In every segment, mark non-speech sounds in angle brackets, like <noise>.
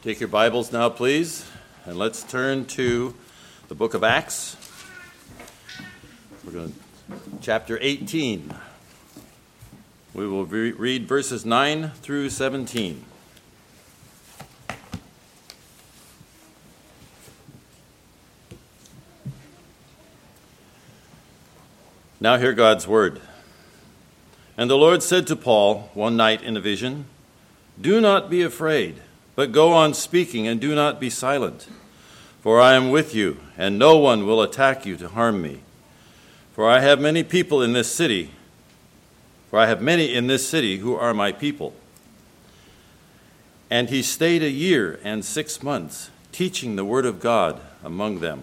Take your Bibles now, please, and let's turn to the book of Acts. We're going to chapter 18. We will re- read verses 9 through 17. Now hear God's word. And the Lord said to Paul one night in a vision, Do not be afraid, but go on speaking and do not be silent. For I am with you, and no one will attack you to harm me. For I have many people in this city, for I have many in this city who are my people. And he stayed a year and six months, teaching the word of God among them.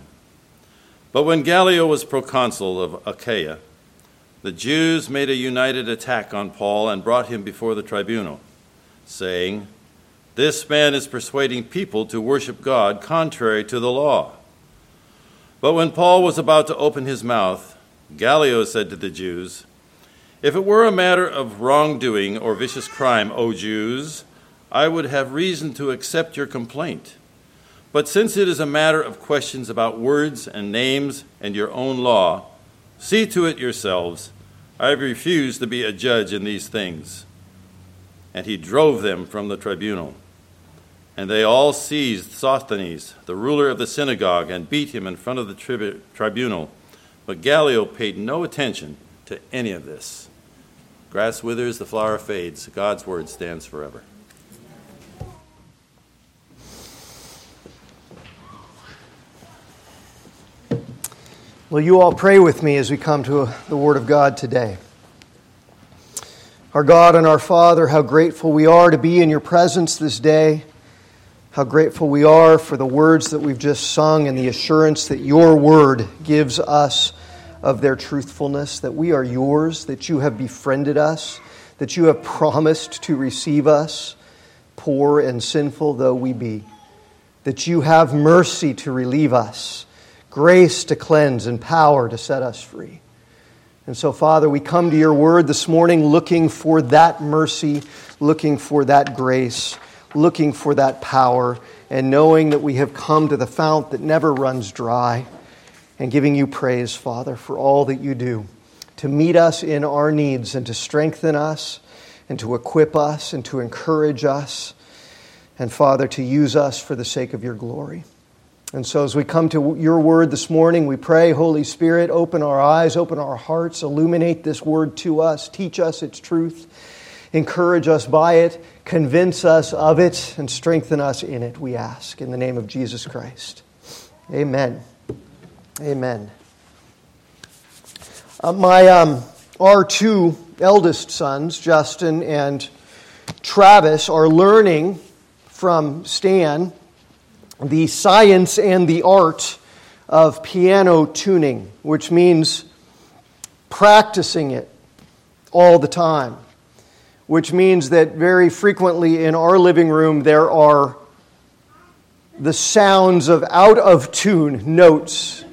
But when Gallio was proconsul of Achaia, the Jews made a united attack on Paul and brought him before the tribunal, saying, This man is persuading people to worship God contrary to the law. But when Paul was about to open his mouth, Gallio said to the Jews, If it were a matter of wrongdoing or vicious crime, O Jews, I would have reason to accept your complaint. But since it is a matter of questions about words and names and your own law, see to it yourselves I refuse to be a judge in these things. And he drove them from the tribunal. And they all seized Sosthenes, the ruler of the synagogue, and beat him in front of the tri- tribunal. But Gallio paid no attention to any of this. Grass withers, the flower fades. God's word stands forever. Will you all pray with me as we come to the Word of God today? Our God and our Father, how grateful we are to be in your presence this day. How grateful we are for the words that we've just sung and the assurance that your Word gives us of their truthfulness, that we are yours, that you have befriended us, that you have promised to receive us, poor and sinful though we be, that you have mercy to relieve us grace to cleanse, and power to set us free. And so, Father, we come to your word this morning looking for that mercy, looking for that grace, looking for that power, and knowing that we have come to the fount that never runs dry, and giving you praise, Father, for all that you do to meet us in our needs and to strengthen us and to equip us and to encourage us, and, Father, to use us for the sake of your glory. And so, as we come to your word this morning, we pray, Holy Spirit, open our eyes, open our hearts, illuminate this word to us, teach us its truth, encourage us by it, convince us of it, and strengthen us in it, we ask, in the name of Jesus Christ. Amen. Amen. Uh, my um, our two eldest sons, Justin and Travis, are learning from Stan the science and the art of piano tuning, which means practicing it all the time, which means that very frequently in our living room there are the sounds of out of tune notes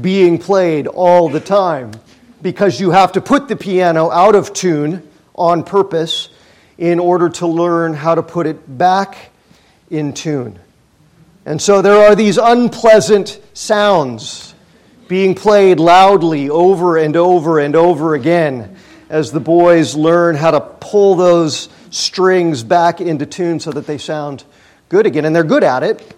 being played all the time because you have to put the piano out of tune on purpose in order to learn how to put it back in tune. And so there are these unpleasant sounds being played loudly over and over and over again as the boys learn how to pull those strings back into tune so that they sound good again. And they're good at it.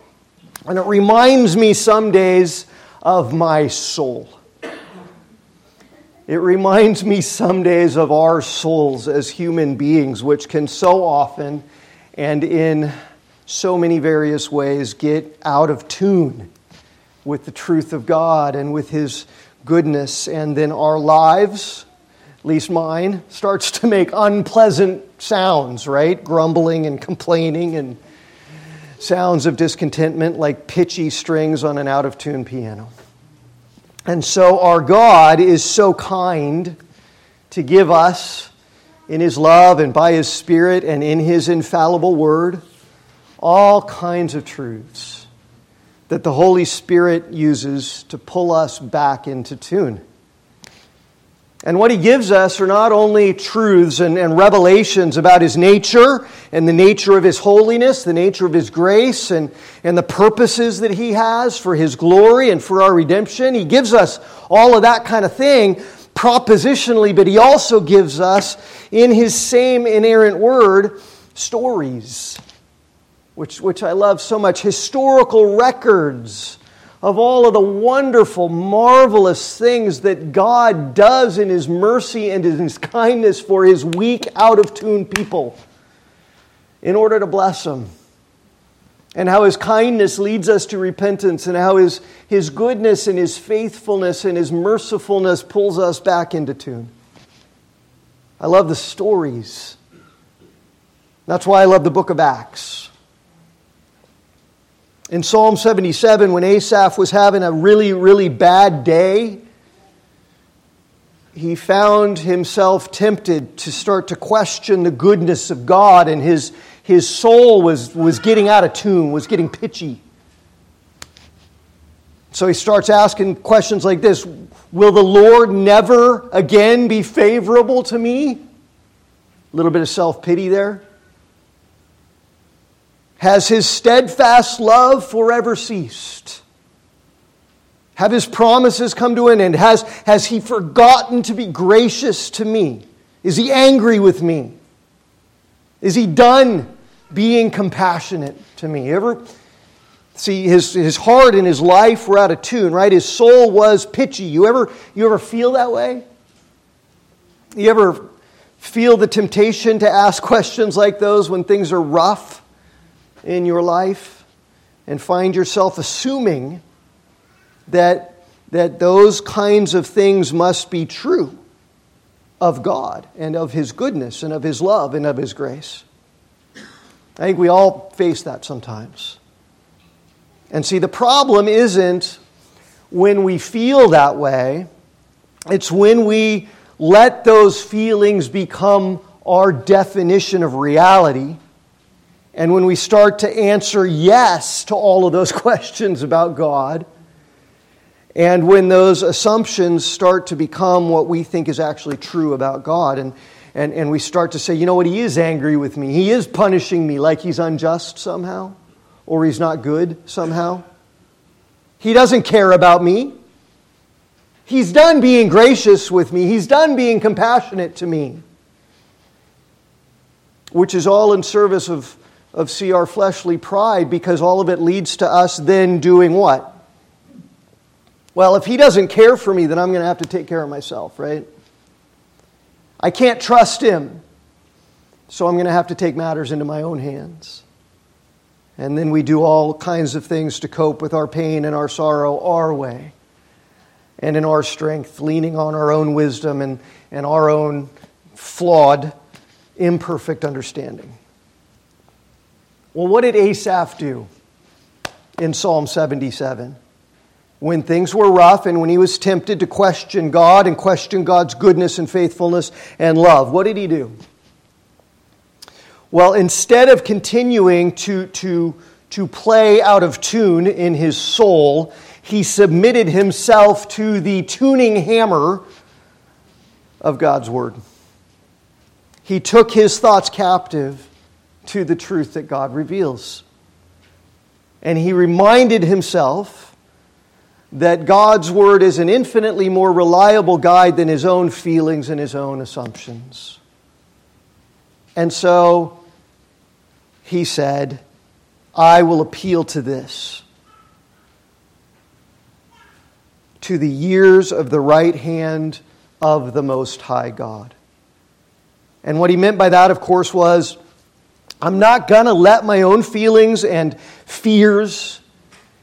And it reminds me some days of my soul. It reminds me some days of our souls as human beings, which can so often and in so many various ways get out of tune with the truth of God and with His goodness, and then our lives, at least mine, starts to make unpleasant sounds, right? Grumbling and complaining and sounds of discontentment like pitchy strings on an out of tune piano. And so our God is so kind to give us in His love and by His Spirit and in His infallible Word all kinds of truths that the Holy Spirit uses to pull us back into tune. And what he gives us are not only truths and, and, revelations about his nature and the nature of his holiness, the nature of his grace, and, and the purposes that he has for his glory and for our redemption. He gives us all of that kind of thing propositionally, but he also gives us, in his same inerrant word, stories, which, which I love so much, historical records of all of the wonderful, marvelous things that God does in His mercy and in His kindness for His weak, out of tune people in order to bless them. And how His kindness leads us to repentance, and how His, his goodness and His faithfulness and His mercifulness pulls us back into tune. I love the stories. That's why I love the book of Acts. In Psalm 77, when Asaph was having a really, really bad day, he found himself tempted to start to question the goodness of God, and his, his soul was, was getting out of tune, was getting pitchy. So he starts asking questions like this Will the Lord never again be favorable to me? A little bit of self pity there. Has his steadfast love forever ceased? Have his promises come to an end? Has, has he forgotten to be gracious to me? Is he angry with me? Is he done being compassionate to me? You ever see his, his heart and his life were out of tune, right? His soul was pitchy. You ever, you ever feel that way? You ever feel the temptation to ask questions like those when things are rough? In your life and find yourself assuming that, that those kinds of things must be true of God and of His goodness and of His love and of His grace. I think we all face that sometimes. And see, the problem isn't when we feel that way, it's when we let those feelings become our definition of reality and when we start to answer yes to all of those <laughs> questions about God, and when those assumptions start to become what we think is actually true about God, and, and, and we start to say, you know what, He is angry with me. He is punishing me like He's unjust somehow, or He's not good somehow. He doesn't care about me. He's done being gracious with me, He's done being compassionate to me, which is all in service of of see our fleshly pride because all of it leads to us then doing what? Well, if he doesn't care for me, then I'm going to have to take care of myself, right? I can't trust him, so I'm going to have to take matters into my own hands. And then we do all kinds of things to cope with our pain and our sorrow our way and in our strength, leaning on our own wisdom and, and our own flawed, imperfect understanding. Well, what did Asaph do in Psalm 77? When things were rough and when he was tempted to question God and question God's goodness and faithfulness and love, what did he do? Well, instead of continuing to, to, to play out of tune in his soul, he submitted himself to the tuning hammer of God's Word. He took his thoughts captive to the truth that God reveals. And he reminded himself that God's word is an infinitely more reliable guide than his own feelings and his own assumptions. And so he said, I will appeal to this, to the years of the right hand of the Most High God. And what he meant by that, of course, was I'm not going to let my own feelings and fears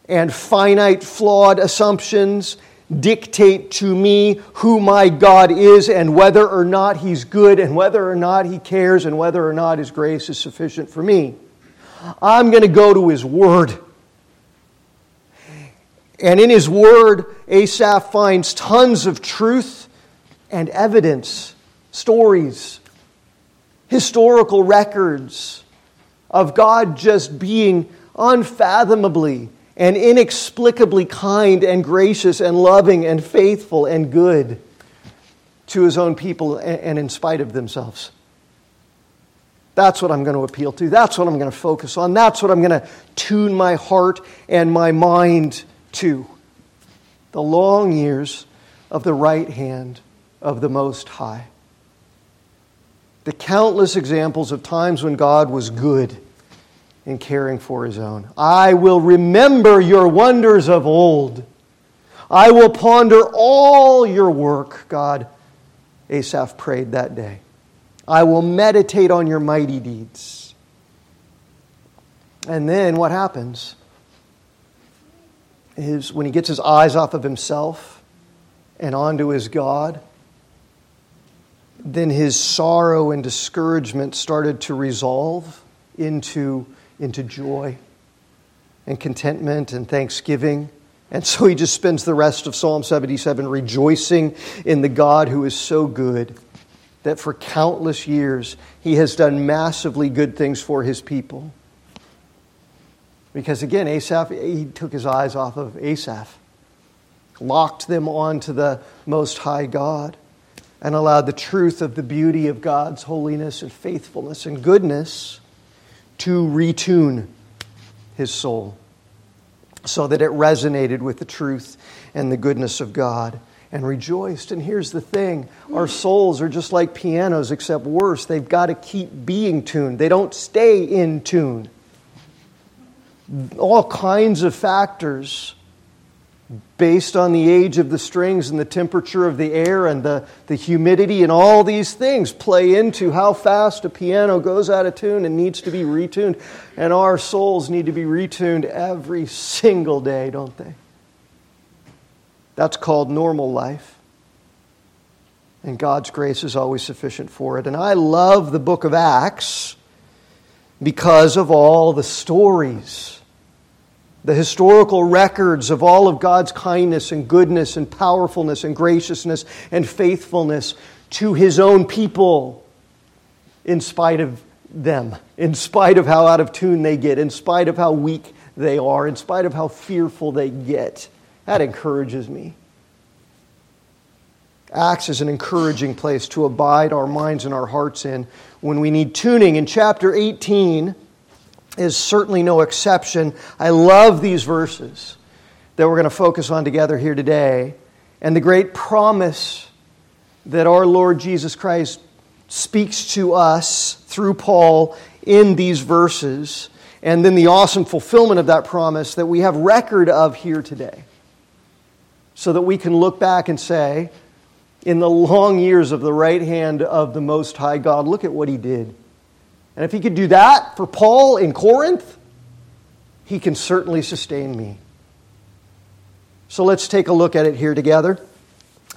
and finite, flawed assumptions dictate to me who my God is and whether or not He's good and whether or not He cares and whether or not His grace is sufficient for me. I'm going to go to His Word. And in His Word, Asaph finds tons of truth and evidence, stories, historical records of God just being unfathomably and inexplicably kind and gracious and loving and faithful and good. to his own people and in spite of themselves. That's what I'm going to appeal to. That's what I'm going to focus on. That's what I'm going to tune my heart and my mind to. The long years of the right hand of the Most High. The countless examples of times when God was good in caring for his own. I will remember your wonders of old. I will ponder all your work, God, Asaph prayed that day. I will meditate on your mighty deeds. And then what happens is when he gets his eyes off of himself and onto his God, then his sorrow and discouragement started to resolve into, into joy and contentment and thanksgiving. And so he just spends the rest of Psalm 77 rejoicing in the God who is so good that for countless years he has done massively good things for his people. Because again, Asaph, he took his eyes off of Asaph, locked them onto the Most High God, and allowed the truth of the beauty of God's holiness and faithfulness and goodness to retune his soul so that it resonated with the truth and the goodness of God and rejoiced. And here's the thing our souls are just like pianos, except worse. They've got to keep being tuned, they don't stay in tune. All kinds of factors based on the age of the strings and the temperature of the air and the, the humidity and all these things play into how fast a piano goes out of tune and needs to be retuned. And our souls need to be retuned every single day, don't they? That's called normal life. And God's grace is always sufficient for it. And I love the book of Acts because of all the stories, the historical records of all of God's kindness and goodness and powerfulness and graciousness and faithfulness to his own people in spite of them, in spite of how out of tune they get, in spite of how weak they are, in spite of how fearful they get. That encourages me. Acts is an encouraging place to abide our minds and our hearts in when we need tuning. In chapter 18 is certainly no exception. I love these verses that we're going to focus on together here today and the great promise that our Lord Jesus Christ speaks to us through Paul in these verses, and then the awesome fulfillment of that promise that we have record of here today so that we can look back and say, in the long years of the right hand of the Most High God, look at what he did. And if he could do that for Paul in Corinth, he can certainly sustain me. So let's take a look at it here together.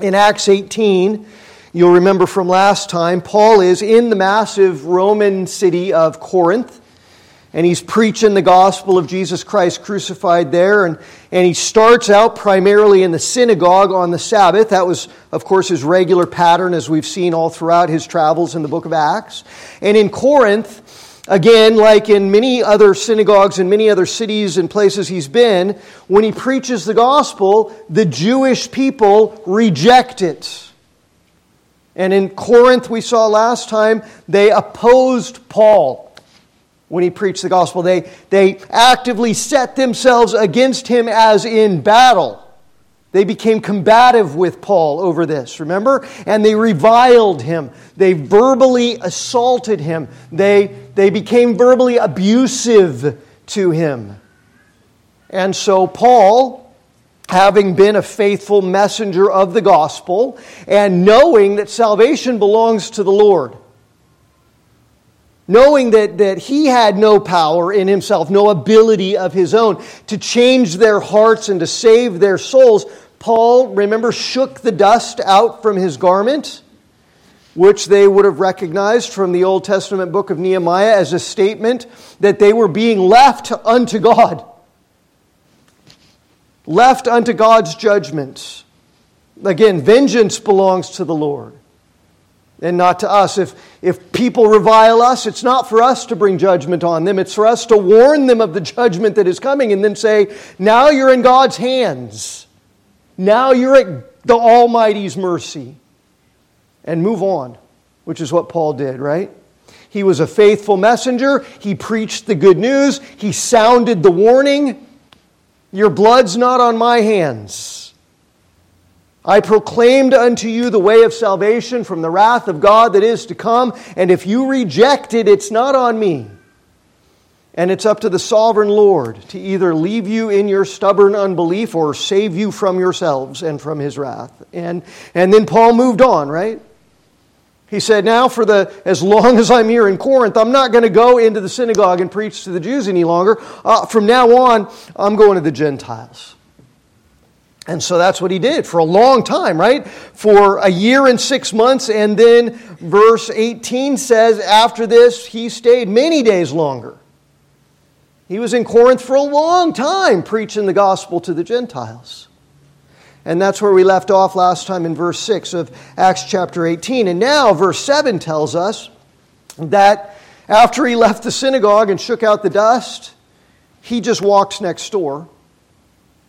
In Acts 18, you'll remember from last time, Paul is in the massive Roman city of Corinth and he's preaching the gospel of Jesus Christ crucified there. And, and he starts out primarily in the synagogue on the Sabbath. That was, of course, his regular pattern, as we've seen all throughout his travels in the book of Acts. And in Corinth, Again, like in many other synagogues and many other cities and places he's been, when he preaches the gospel, the Jewish people reject it. And in Corinth, we saw last time, they opposed Paul when he preached the gospel. They, they actively set themselves against him as in battle. They became combative with Paul over this, remember? And they reviled him. They verbally assaulted him. They, they became verbally abusive to him. And so, Paul, having been a faithful messenger of the gospel and knowing that salvation belongs to the Lord, knowing that, that he had no power in himself, no ability of his own to change their hearts and to save their souls, Paul, remember, shook the dust out from his garment, which they would have recognized from the Old Testament book of Nehemiah as a statement that they were being left unto God. Left unto God's judgment. Again, vengeance belongs to the Lord and not to us. If, if people revile us, it's not for us to bring judgment on them. It's for us to warn them of the judgment that is coming and then say, now you're in God's hands. Now you're at the Almighty's mercy. and move on, which is what Paul did, right? He was a faithful messenger. He preached the good news. He sounded the warning Your blood's not on my hands. I proclaimed unto you the way of salvation from the wrath of God that is to come, and if you reject it, it's not on me. And it's up to the sovereign Lord to either leave you in your stubborn unbelief or save you from yourselves and from his wrath. And, and then Paul moved on, right? He said, Now, for the as long as I'm here in Corinth, I'm not going to go into the synagogue and preach to the Jews any longer. Uh, from now on, I'm going to the Gentiles. And so that's what he did for a long time, right? For a year and six months. And then verse 18 says, After this, he stayed many days longer. He was in Corinth for a long time preaching the gospel to the Gentiles. And that's where we left off last time in verse 6 of Acts chapter 18. And now, verse 7 tells us that after he left the synagogue and shook out the dust, he just walked next door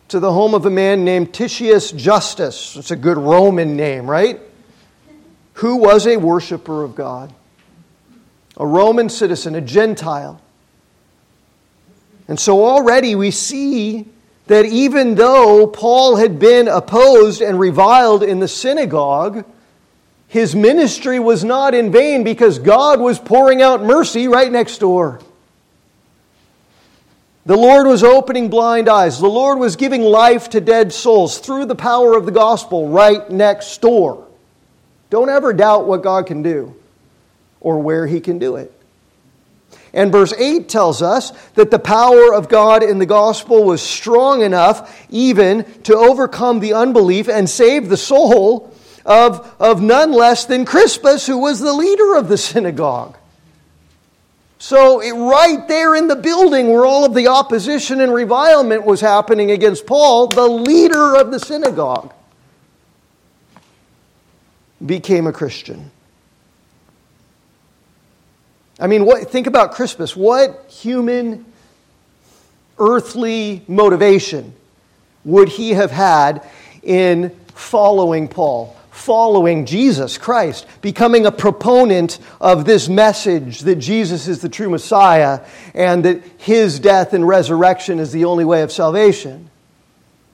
to the home of a man named Titius Justus. It's a good Roman name, right? Who was a worshiper of God, a Roman citizen, a Gentile. And so already we see that even though Paul had been opposed and reviled in the synagogue, his ministry was not in vain because God was pouring out mercy right next door. The Lord was opening blind eyes. The Lord was giving life to dead souls through the power of the gospel right next door. Don't ever doubt what God can do or where He can do it. And verse 8 tells us that the power of God in the gospel was strong enough even to overcome the unbelief and save the soul of, of none less than Crispus, who was the leader of the synagogue. So, it, right there in the building where all of the opposition and revilement was happening against Paul, the leader of the synagogue became a Christian. I mean, what, think about Crispus. What human, earthly motivation would he have had in following Paul, following Jesus Christ, becoming a proponent of this message that Jesus is the true Messiah and that his death and resurrection is the only way of salvation?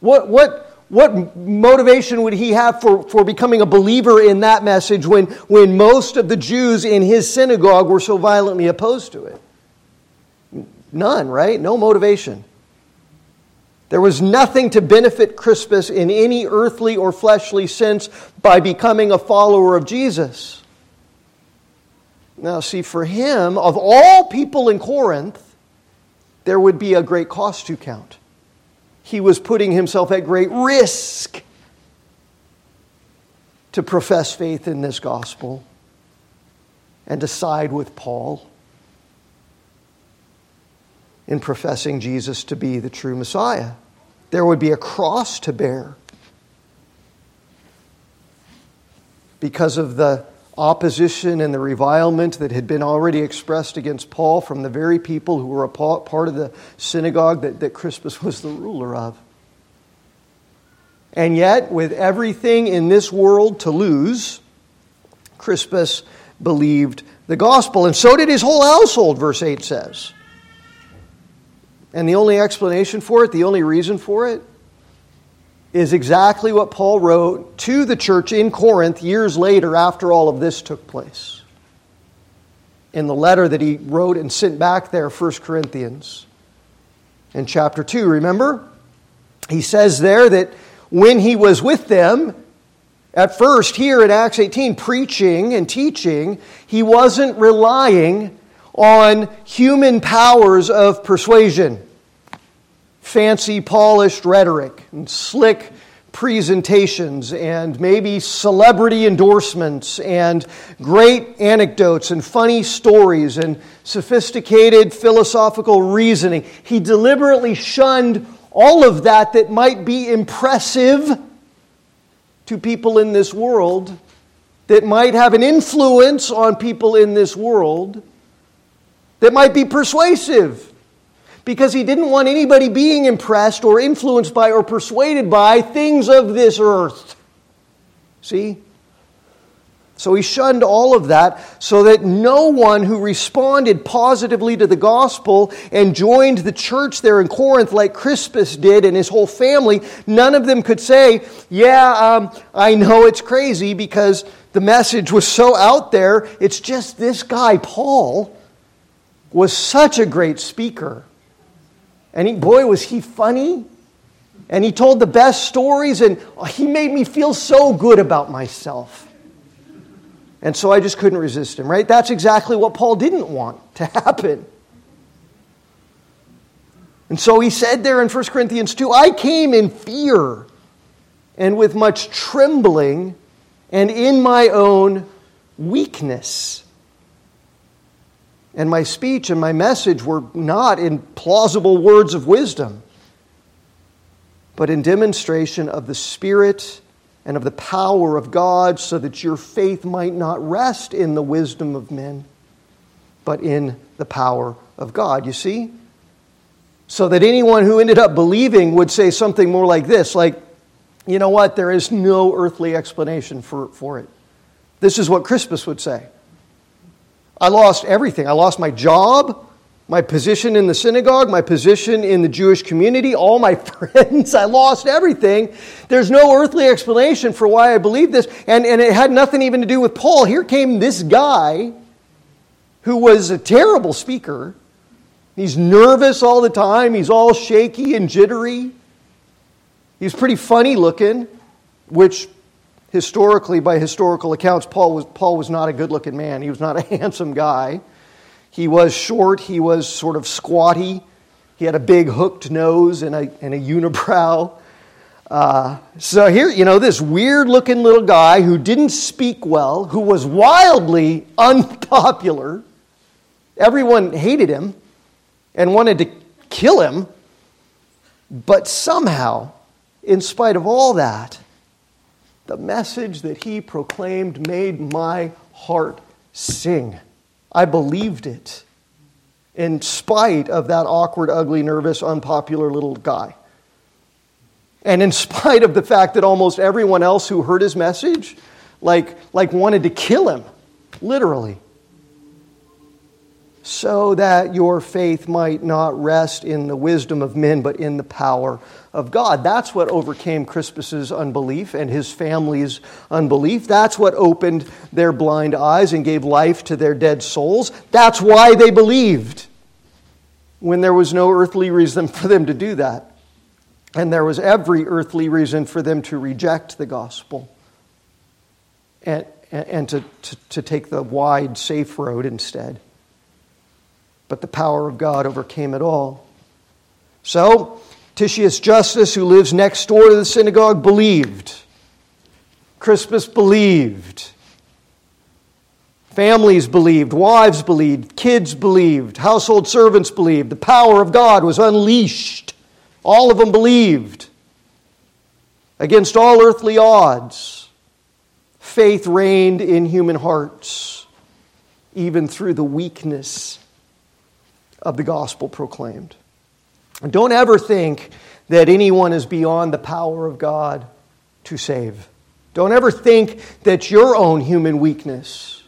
What, what, what motivation would he have for, for becoming a believer in that message when, when most of the Jews in his synagogue were so violently opposed to it? None, right? No motivation. There was nothing to benefit Crispus in any earthly or fleshly sense by becoming a follower of Jesus. Now, see, for him, of all people in Corinth, there would be a great cost to count he was putting himself at great risk to profess faith in this gospel and to side with Paul in professing Jesus to be the true Messiah. There would be a cross to bear because of the opposition and the revilement that had been already expressed against Paul from the very people who were a part of the synagogue that, that Crispus <laughs> was the ruler of. And yet, with everything in this world to lose, Crispus believed the gospel. And so did his whole household, verse 8 says. And the only explanation for it, the only reason for it, is exactly what Paul wrote to the church in Corinth years later after all of this took place. In the letter that he wrote and sent back there, 1 Corinthians, in chapter 2, remember? He says there that when he was with them, at first, here in Acts 18, preaching and teaching, he wasn't relying on human powers of persuasion fancy, polished rhetoric and slick presentations and maybe celebrity endorsements and great anecdotes and funny stories and sophisticated philosophical reasoning. He deliberately shunned all of that that might be impressive to people in this world, that might have an influence on people in this world, that might be persuasive because he didn't want anybody being impressed or influenced by or persuaded by things of this earth. See? So he shunned all of that so that no one who responded positively to the gospel and joined the church there in Corinth, like Crispus did and his whole family, none of them could say, Yeah, um, I know it's crazy because the message was so out there. It's just this guy, Paul, was such a great speaker. And he, boy, was he funny. And he told the best stories, and he made me feel so good about myself. And so I just couldn't resist him, right? That's exactly what Paul didn't want to <laughs> happen. And so he said there in 1 Corinthians 2 I came in fear and with much trembling and in my own weakness. And my speech and my message were not in plausible words of wisdom, but in demonstration of the Spirit and of the power of God, so that your faith might not rest in the wisdom of men, but in the power of God. You see? So that anyone who ended up believing would say something more like this like, you know what? There is no earthly explanation for, for it. This is what Crispus would say. I lost everything. I lost my job my position in the synagogue, my position in the Jewish community, all my <laughs> friends. I lost everything. There's no earthly explanation for why I believe this. And, and it had nothing even to do with Paul. Here came this guy who was a terrible speaker. He's nervous all the time, he's all shaky and jittery. He's pretty funny looking, which historically, by historical accounts, Paul was, Paul was not a good looking man. He was not a <laughs> handsome guy. He was short, he was sort of squatty, he had a big hooked nose and a, and a unibrow. Uh, so here, you know, this weird looking little guy who didn't speak well, who was wildly <laughs> unpopular. Everyone hated him and wanted to kill him. But somehow, in spite of all that, the message that he proclaimed made my heart sing. I believed it in spite of that awkward, ugly, nervous, unpopular little guy. And in spite of the fact that almost everyone else who heard his message like, like wanted to kill him, literally so that your faith might not rest in the wisdom of men, but in the power of God. That's what overcame Crispus's unbelief and his family's unbelief. That's what opened their blind eyes and gave life to their dead souls. That's why they believed when there was no earthly reason for them to do that. And there was every earthly reason for them to reject the gospel and, and to, to, to take the wide, safe road instead but the power of God overcame it all. So, Titius Justus, who lives next door to the synagogue, believed. Crispus believed. Families believed, wives believed, kids believed, household servants believed. The power of God was unleashed. All of them believed. Against all earthly odds, faith reigned in human hearts, even through the weakness of the gospel proclaimed. Don't ever think that anyone is beyond the power of God to save. Don't ever think that your own human weakness,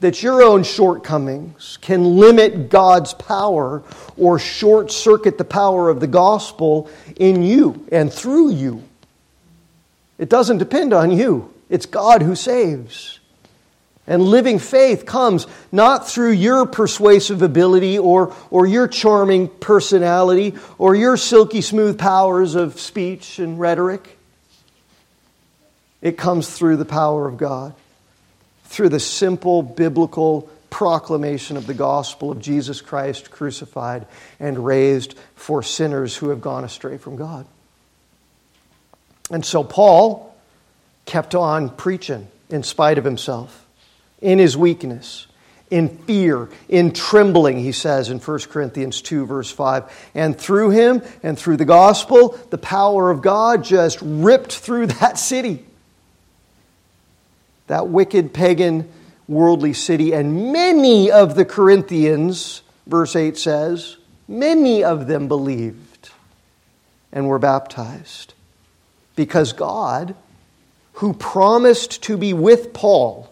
that your own shortcomings can limit God's power or short circuit the power of the gospel in you and through you. It doesn't depend on you, it's God who saves. And living faith comes not through your persuasive ability or, or your charming personality or your silky smooth powers of speech and rhetoric. It comes through the power of God, through the simple biblical proclamation of the gospel of Jesus Christ crucified and raised for sinners who have gone astray from God. And so Paul kept on preaching in spite of himself in his weakness, in fear, in trembling, he says in 1 Corinthians 2, verse 5. And through him and through the gospel, the power of God just ripped through <laughs> that city. That wicked pagan worldly city. And many of the Corinthians, verse 8 says, many of them believed and were baptized because God who promised to be with Paul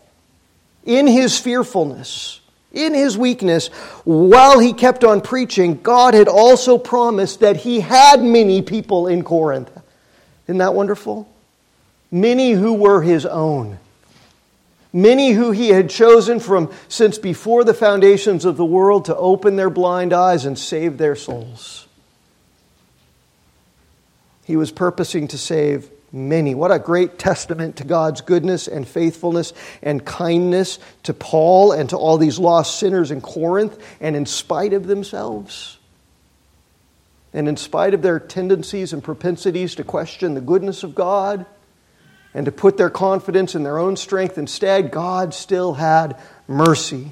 in his fearfulness, in his weakness, while he kept on preaching, God had also promised that he had many people in Corinth. Isn't that wonderful? Many who were his own. Many who he had chosen from since before the foundations of the world to open their blind eyes and save their souls. He was purposing to save many. What a great testament to God's goodness and faithfulness and kindness to Paul and to all these lost sinners in Corinth, and in spite of themselves. And in spite of their tendencies and propensities to question the goodness of God and to put their confidence in their own strength instead, God still had mercy.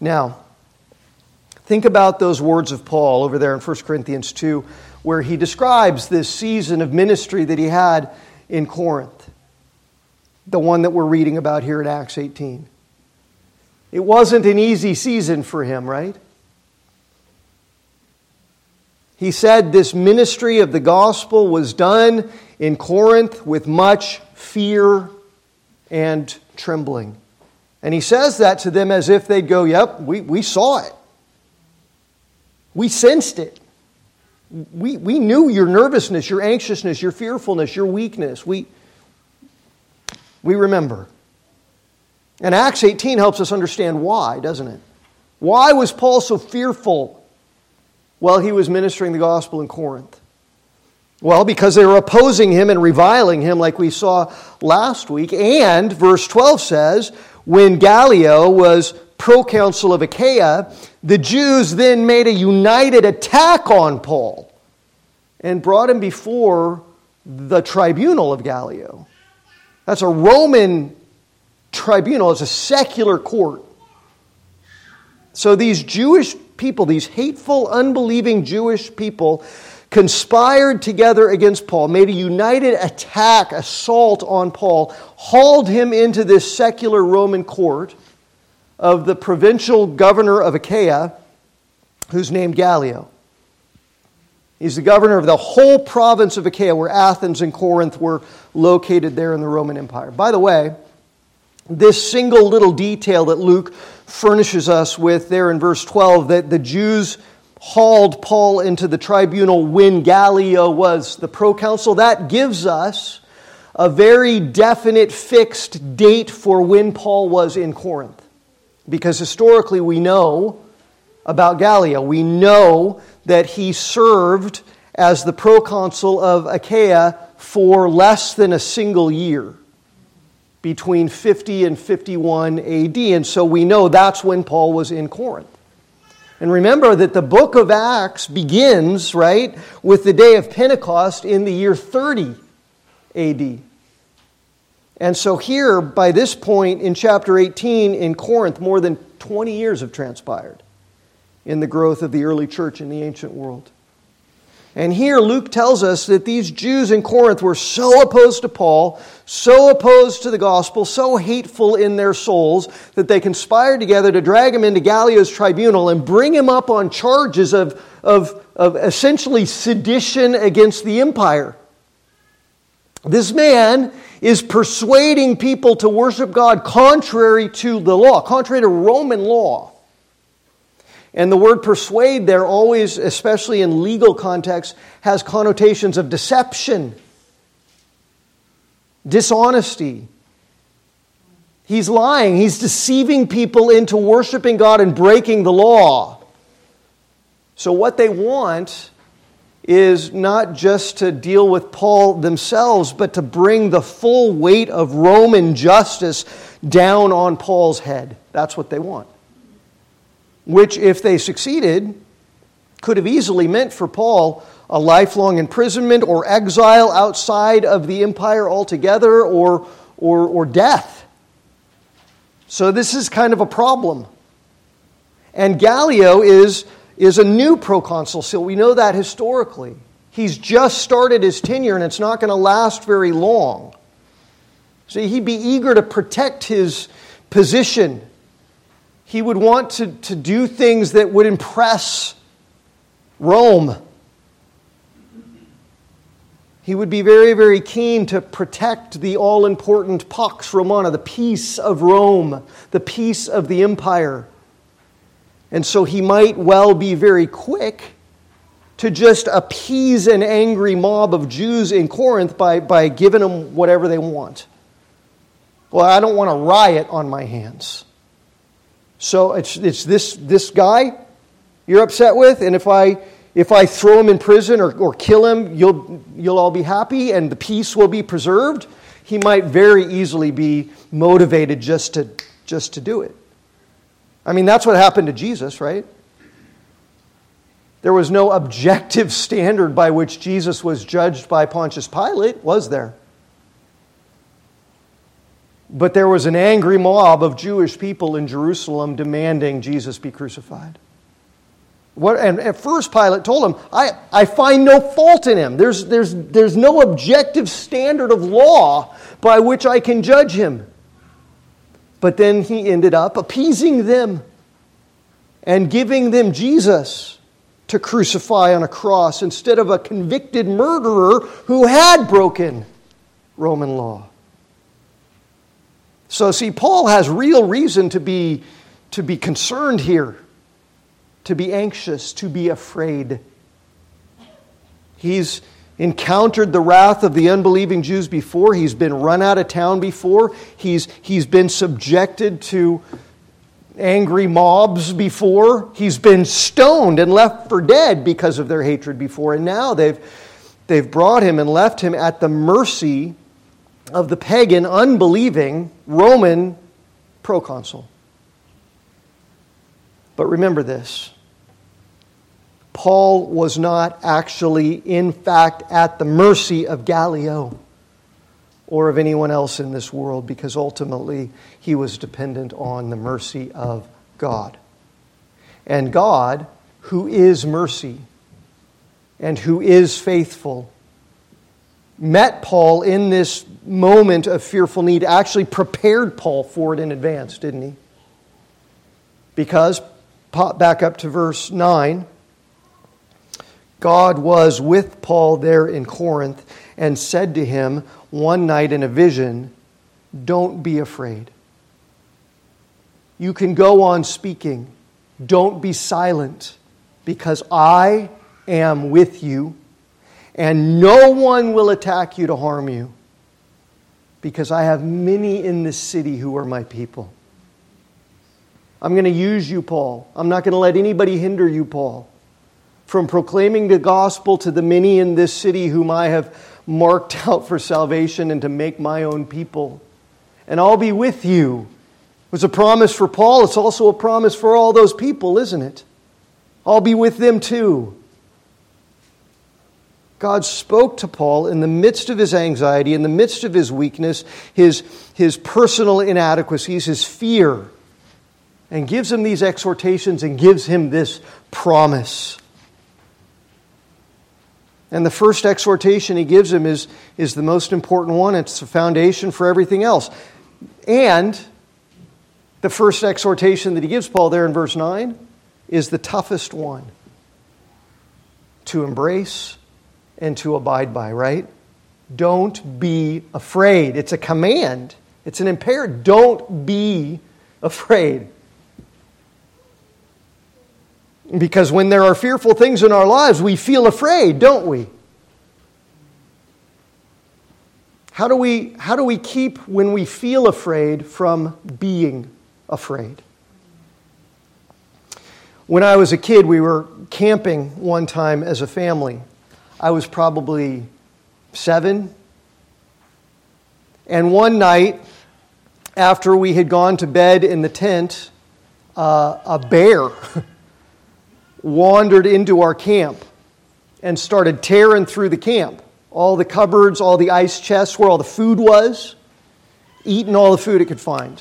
Now, think about those words of Paul over there in 1 Corinthians 2 where he describes this season of ministry that he had in Corinth, the one that we're reading about here in Acts 18. It wasn't an easy season for him, right? He said this ministry of the gospel was done in Corinth with much fear and trembling. And he says that to them as if they'd go, Yep, we, we saw it. We sensed it we, we knew your nervousness, your anxiousness, your fearfulness, your weakness. We, we remember. And Acts 18 helps us understand why, doesn't it? Why was Paul so fearful while he was ministering the gospel in Corinth? Well, because they were opposing him and reviling him, like we saw last week. And verse 12 says, when Gallio was proconsul of Achaia, the Jews then made a united attack on Paul and brought him before the tribunal of Gallio. That's a Roman tribunal, it's a secular court. So these Jewish people, these hateful, unbelieving Jewish people, conspired together against Paul, made a united attack, assault on Paul, hauled him into this secular Roman court of the provincial governor of Achaia, who's named Gallio. He's the governor of the whole province of Achaia, where Athens and Corinth were located there in the Roman Empire. By the way, this single little detail that Luke furnishes us with there in verse 12 that the Jews hauled Paul into the tribunal when Gallio was the proconsul, that gives us a very definite fixed date for when Paul was in Corinth. Because historically, we know about Gallio. We know that he served as the proconsul of Achaia for less than a single year, between 50 and 51 AD. And so we know that's when Paul was in Corinth. And remember that the book of Acts begins, right, with the day of Pentecost in the year 30 AD. And so, here, by this point in chapter 18 in Corinth, more than 20 years have transpired in the growth of the early church in the ancient world. And here, Luke tells us that these Jews in Corinth were so opposed to Paul, so opposed to the gospel, so hateful in their souls, that they conspired together to drag him into Gallio's tribunal and bring him up on charges of, of, of essentially sedition against the empire. This man is persuading people to worship God contrary to the law, contrary to Roman law. And the word persuade there always, especially in legal context, has connotations of deception, dishonesty. He's lying, he's deceiving people into worshiping God and breaking the law. So, what they want is not just to deal with Paul themselves, but to bring the full weight of Roman justice down on Paul's head. That's what they want. Which, if they succeeded, could have easily meant for Paul a lifelong imprisonment or exile outside of the empire altogether or, or, or death. So, this is kind of a problem. And Gallio is is a new proconsul so We know that historically. He's just started his tenure and it's not going to last very long. See, he'd be eager to protect his position. He would want to, to do things that would impress Rome. He would be very, very keen to protect the all important Pax Romana, the peace of Rome, the peace of the empire. And so he might well be very quick to just appease an angry mob of Jews in Corinth by, by giving them whatever they want. Well, I don't want a riot on my hands. So it's, it's this, this guy you're upset with, and if I, if I throw him in prison or, or kill him, you'll, you'll all be happy and the peace will be preserved. He might very easily be motivated just to, just to do it. I mean, that's what happened to Jesus, right? There was no objective <laughs> standard by which Jesus was judged by Pontius Pilate, was there? But there was an angry mob of Jewish people in Jerusalem demanding Jesus be crucified. What, and at first, Pilate told him, I, I find no fault in him. There's, there's, there's no objective standard of law by which I can judge him. But then he ended up appeasing them and giving them Jesus to crucify on a cross instead of a convicted murderer who had broken Roman law. So, see, Paul has real reason to be, to be concerned here, to be anxious, to be afraid. He's encountered the wrath of the unbelieving Jews before. He's been run out of town before. He's, he's been subjected to angry mobs before. He's been stoned and left for dead because of their hatred before. And now they've, they've brought him and left him at the mercy of the pagan, unbelieving Roman proconsul. But remember this Paul was not actually, in fact, at the mercy of Gallio or of anyone else in this world because ultimately he was dependent on the mercy of God. And God, who is mercy and who is faithful, met Paul in this moment of fearful need, actually prepared Paul for it in advance, didn't he? Because, pop back up to verse 9. God was with Paul there in Corinth and said to him one night in a vision, Don't be afraid. You can go on speaking. Don't be silent, because I am with you, and no one will attack you to harm you, because I have many in this city who are my people. I'm going to use you, Paul. I'm not going to let anybody hinder you, Paul from proclaiming the gospel to the many in this city whom I have marked <laughs> out for salvation and to make my own people. And I'll be with you. It was a promise for Paul. It's also a promise for all those people, isn't it? I'll be with them too. God spoke to Paul in the midst of his anxiety, in the midst of his weakness, his, his personal inadequacies, his fear, and gives him these exhortations and gives him this promise. And the first exhortation he gives him is, is the most important one. It's the foundation for everything else. And the first exhortation that he gives Paul there in verse 9 is the toughest one to embrace and to abide by, right? Don't be afraid. It's a command, it's an imperative. Don't be afraid. Because when there are fearful things in our lives, we feel afraid, don't we? How do we, how do we keep, when we feel afraid, from being afraid? When I was a kid, we were camping one time as a family. I was probably seven. And one night, after we had gone to bed in the tent, uh, a bear <laughs> wandered into our camp and started tearing through the camp. All the cupboards, all the ice chests where all the food was, eating all the food it could find.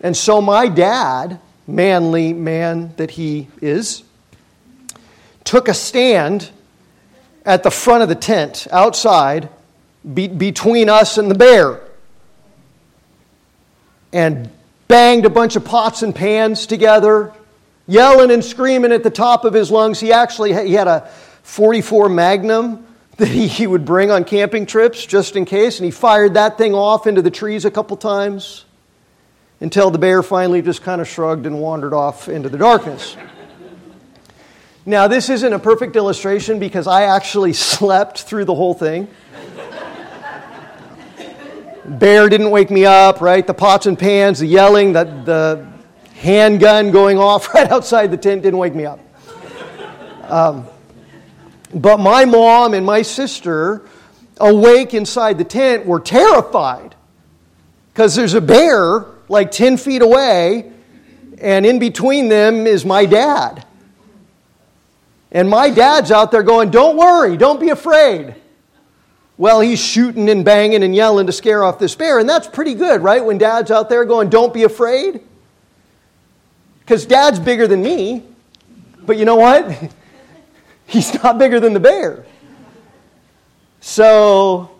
And so my dad, manly man that he is, took a stand at the front of the tent outside be- between us and the bear and banged a bunch of pots and pans together yelling and screaming at the top of his lungs. He actually he had a 44 Magnum <laughs> that he, he would bring on camping trips just in case, and he fired that thing off into the trees a couple times until the bear finally just kind of shrugged and wandered off into the darkness. Now, this isn't a perfect illustration because I actually <laughs> slept through the whole thing. Bear didn't wake me up, right? The pots and pans, the yelling, the, the handgun going off <laughs> right outside the tent didn't wake me up. Um, but my mom and my sister, awake inside the tent, were terrified because there's a bear like 10 feet away, and in between them is my dad. And my dad's out there going, Don't worry, don't be afraid. Well, he's shooting and banging and yelling to scare off this bear, and that's pretty good, right? When dad's out there going, Don't be afraid. Because dad's bigger than me, but you know what? <laughs> He's not bigger than the bear. So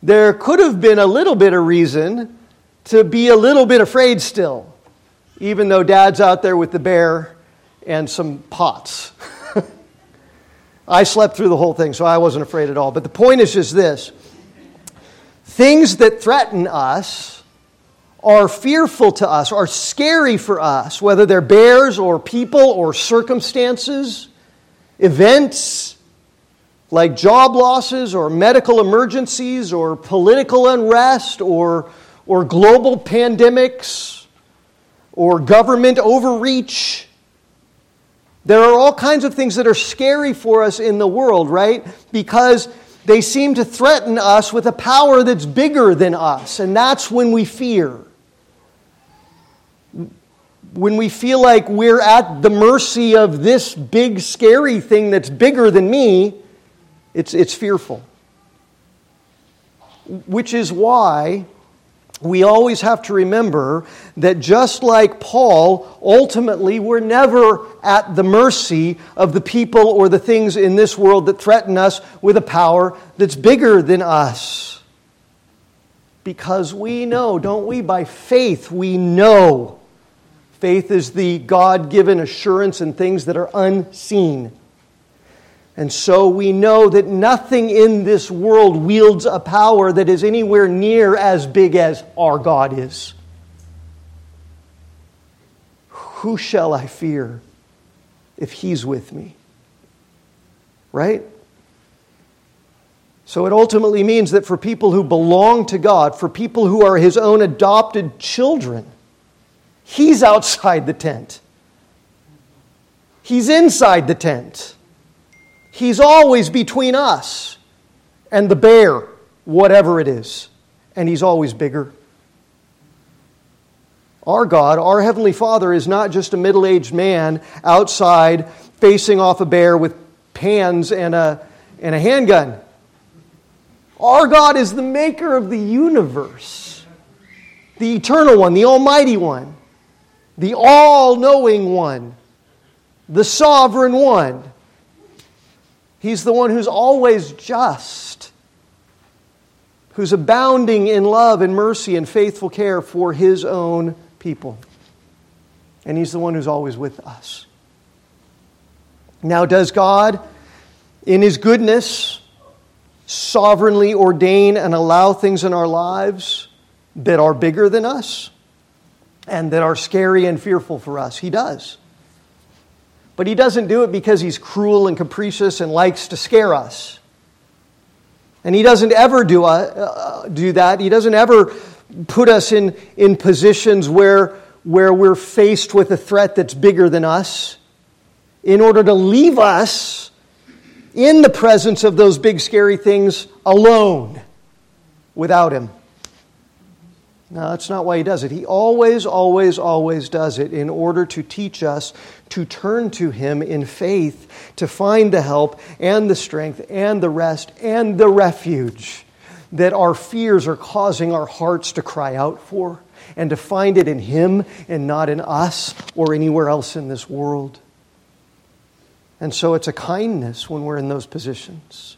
there could have been a little bit of reason to be a little bit afraid still, even though dad's out there with the bear and some pots. <laughs> I slept through the whole thing, so I wasn't afraid at all. But the point is just this things that threaten us are fearful to us, are scary for us, whether they're bears or people or circumstances, events like job losses or medical emergencies or political unrest or, or global pandemics or government overreach there are all kinds of things that are scary for us in the world, right? Because they seem to threaten us with a power that's bigger than us, and that's when we fear. When we feel like we're at the mercy of this big, scary thing that's bigger than me, it's, it's fearful. Which is why we always have to remember that just like Paul, ultimately we're never at the mercy of the people or the things in this world that threaten us with a power that's bigger than us. Because we know, don't we? By faith, we know. Faith is the God given assurance in things that are unseen. And so we know that nothing in this world wields a power that is anywhere near as big as our God is. Who shall I fear if He's with me? Right? So it ultimately means that for people who belong to God, for people who are His own adopted children, He's outside the tent, He's inside the tent. He's always between us and the bear, whatever it is. And He's always bigger. Our God, our Heavenly Father, is not just a middle aged man outside facing off a bear with pans and a, and a handgun. Our God is the maker of the universe, the eternal one, the almighty one, the all knowing one, the sovereign one. He's the one who's always just, who's abounding in love and mercy and faithful care for his own people. And he's the one who's always with us. Now, does God, in his goodness, sovereignly ordain and allow things in our lives that are bigger than us and that are scary and fearful for us? He does. But he doesn't do it because he's cruel and capricious and likes to scare us. And he doesn't ever do, uh, do that. He doesn't ever put us in, in positions where, where we're faced with a threat that's bigger than us in order to leave us in the presence of those big, scary things alone without him. No, that's not why he does it. He always, always, always does it in order to teach us to turn to him in faith, to find the help and the strength and the rest and the refuge that our fears are causing our hearts to cry out for, and to find it in him and not in us or anywhere else in this world. And so it's a kindness when we're in those positions.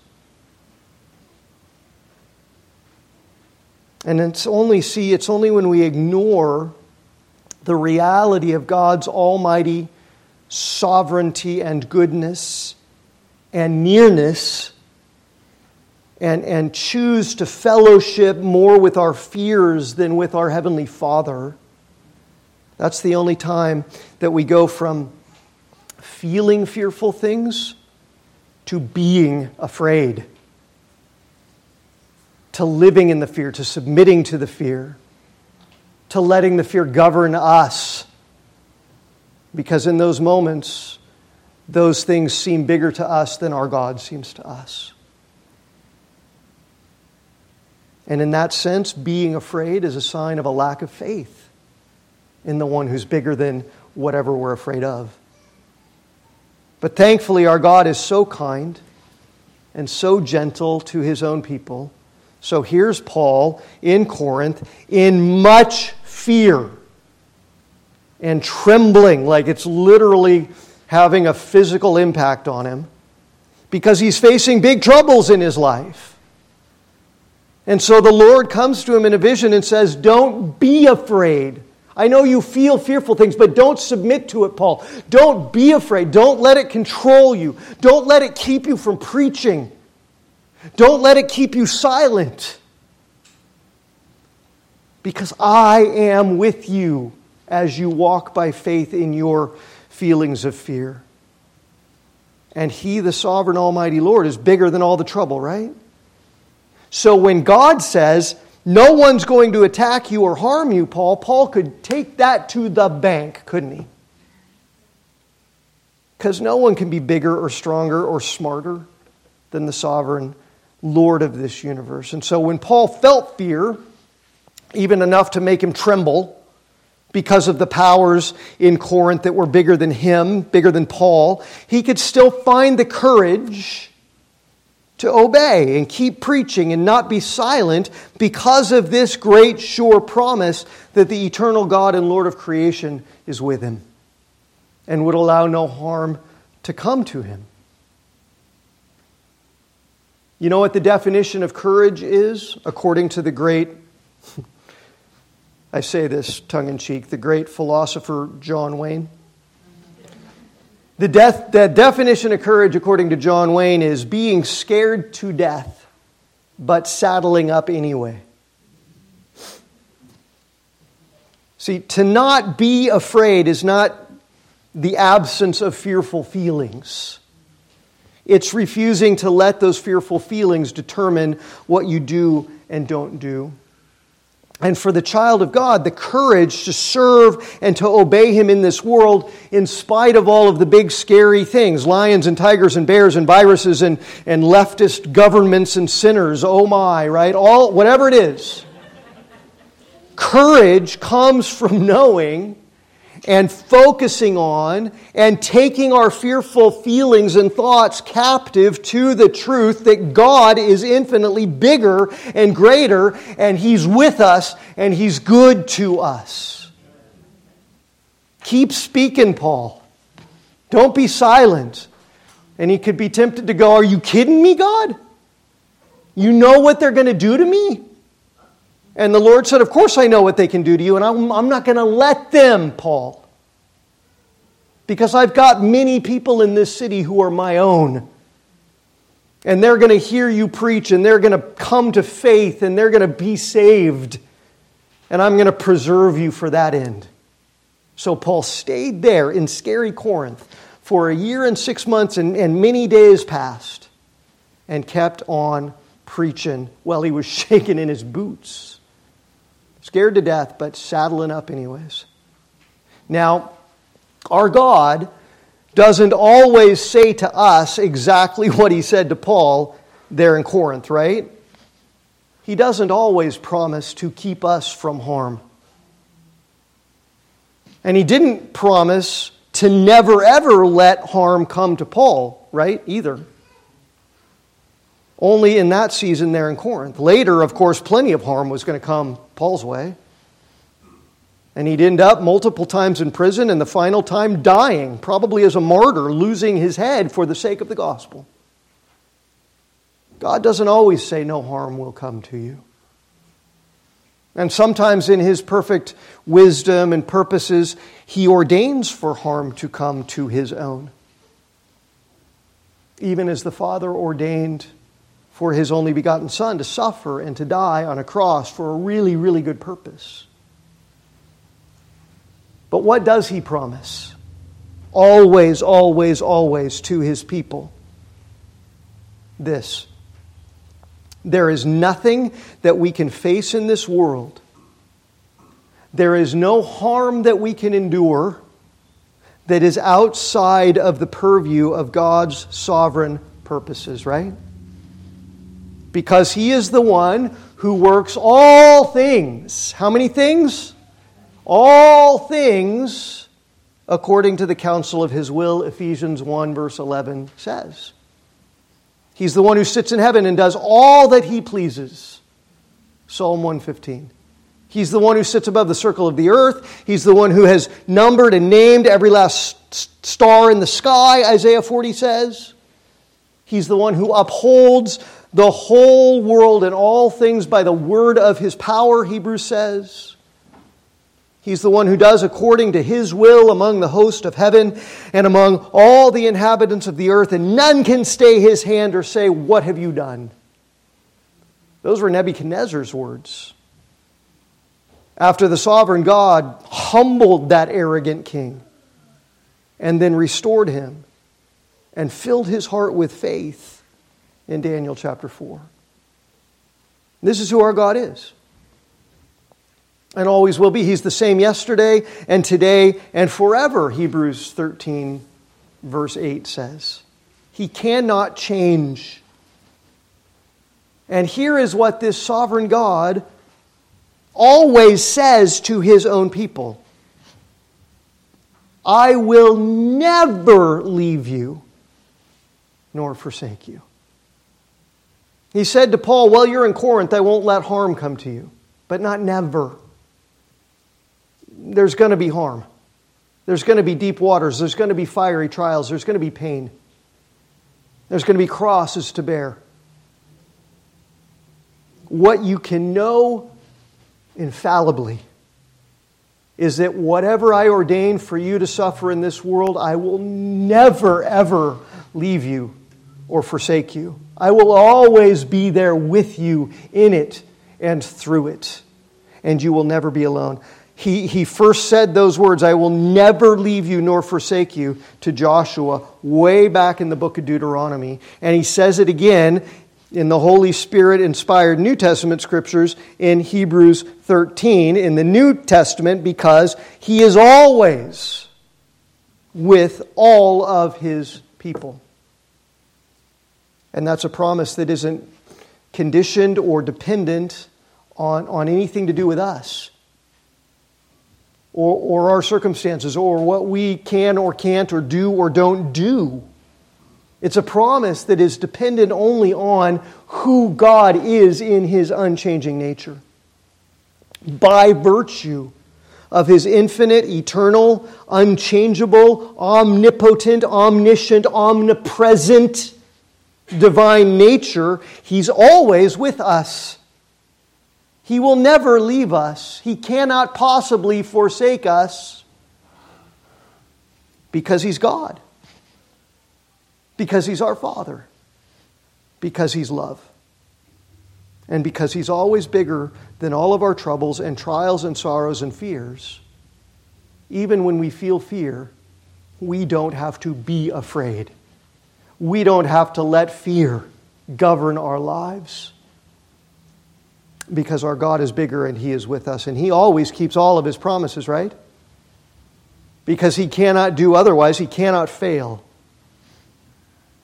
And it's only, see, it's only when we ignore the reality of God's almighty sovereignty and goodness and nearness and, and choose to fellowship more with our fears than with our Heavenly Father. That's the only time that we go from feeling fearful things to being afraid, to living in the fear, to submitting to the fear, to letting the fear govern us. Because in those moments, those things seem bigger to us than our God seems to us. And in that sense, being afraid is a sign of a lack of faith in the one who's bigger than whatever we're afraid of. But thankfully, our God is so kind and so gentle to his own people. So here's Paul in Corinth in much fear and trembling, like it's literally having a physical impact on him because he's facing big troubles in his life. And so the Lord comes to him in a vision and says, Don't be afraid. I know you feel fearful things, but don't submit to it, Paul. Don't be afraid. Don't let it control you. Don't let it keep you from preaching. Don't let it keep you silent. Because I am with you as you walk by faith in your feelings of fear. And He, the sovereign Almighty Lord, is bigger than all the trouble, right? So when God says, no one's going to attack you or harm you, Paul, Paul could take that to the bank, couldn't he? Because no one can be bigger or stronger or smarter than the sovereign Lord of this universe. And so when Paul felt fear, even enough to make him tremble, because of the powers in Corinth that were bigger than him, bigger than Paul, he could still find the courage to obey and keep preaching and not be silent because of this great sure promise that the eternal God and Lord of creation is with him and would allow no harm to come to him. You know what the definition of courage is, according to the great, I say this tongue in cheek, the great philosopher John Wayne? The, death, the definition of courage, according to John Wayne, is being scared to death, but saddling up anyway. See, to not be afraid is not the absence of fearful feelings. It's refusing to let those fearful feelings determine what you do and don't do and for the child of God, the courage to serve and to obey Him in this world, in spite of all of the big scary things lions and tigers and bears and viruses and, and leftist governments and sinners, oh my, right? All, whatever it is. Courage comes from knowing and focusing on and taking our fearful feelings and thoughts captive to the truth that God is infinitely bigger and greater and He's with us and He's good to us. Keep speaking, Paul. Don't be silent. And he could be tempted to go, Are you kidding me, God? You know what they're going to do to me? And the Lord said, Of course I know what they can do to you, and I'm, I'm not going to let them, Paul. Because I've got many people in this city who are my own. And they're going to hear you preach, and they're going to come to faith, and they're going to be saved. And I'm going to preserve you for that end. So Paul stayed there in scary Corinth for a year and six months, and, and many days passed, and kept on preaching while he was <laughs> shaking in his boots. Scared to death, but saddling up anyways. Now, our God doesn't always say to us exactly what he said to Paul there in Corinth, right? He doesn't always promise to keep us from harm. And he didn't promise to never ever let harm come to Paul, right? Either. Only in that season there in Corinth. Later, of course, plenty of harm was going to come Paul's way. And he'd end up multiple times in prison and the final time dying, probably as a martyr, losing his head for the sake of the gospel. God doesn't always say no harm will come to you. And sometimes, in his perfect wisdom and purposes, he ordains for harm to come to his own. Even as the Father ordained for his only begotten Son to suffer and to die on a cross for a really, really good purpose. But what does he promise? Always, always, always to his people. This. There is nothing that we can face in this world. There is no harm that we can endure that is outside of the purview of God's sovereign purposes, right? Because He is the one who works all things. How many things? All things according to the counsel of His will, Ephesians 1, verse 11 says. He's the one who sits in heaven and does all that He pleases. Psalm 115. He's the one who sits above the circle of the earth. He's the one who has numbered and named every last star in the sky, Isaiah 40 says. He's the one who upholds the whole world and all things by the word of his power, Hebrews says. He's the one who does according to his will among the host of heaven and among all the inhabitants of the earth, and none can stay his hand or say, What have you done? Those were Nebuchadnezzar's words after the sovereign God humbled that arrogant king and then restored him and filled his heart with faith in Daniel chapter 4. This is who our God is and always will be. He's the same yesterday and today and forever, Hebrews 13, verse 8 says. He cannot change. And here is what this sovereign God always says to his own people I will never leave you nor forsake you. He said to Paul, Well, you're in Corinth, I won't let harm come to you, but not never. There's going to be harm. There's going to be deep waters. There's going to be fiery trials. There's going to be pain. There's going to be crosses to bear. What you can know infallibly is that whatever I ordain for you to suffer in this world, I will never, ever leave you or forsake you. I will always be there with you in it and through it, and you will never be alone. He, he first said those words, I will never leave you nor forsake you, to Joshua way back in the book of Deuteronomy. And he says it again in the Holy Spirit inspired New Testament scriptures in Hebrews 13 in the New Testament because he is always with all of his people. And that's a promise that isn't conditioned or dependent on, on anything to do with us or, or our circumstances or what we can or can't or do or don't do. It's a promise that is dependent only on who God is in his unchanging nature. By virtue of his infinite, eternal, unchangeable, omnipotent, omniscient, omnipresent divine nature, he's always with us. He will never leave us. He cannot possibly forsake us because he's God because He's our Father, because He's love, and because He's always bigger than all of our troubles and trials and sorrows and fears. Even when we feel fear, we don't have to be afraid. We don't have to let fear govern our lives because our God is bigger and He is with us. And He always keeps all of His promises, right? Because He cannot do otherwise, He cannot fail.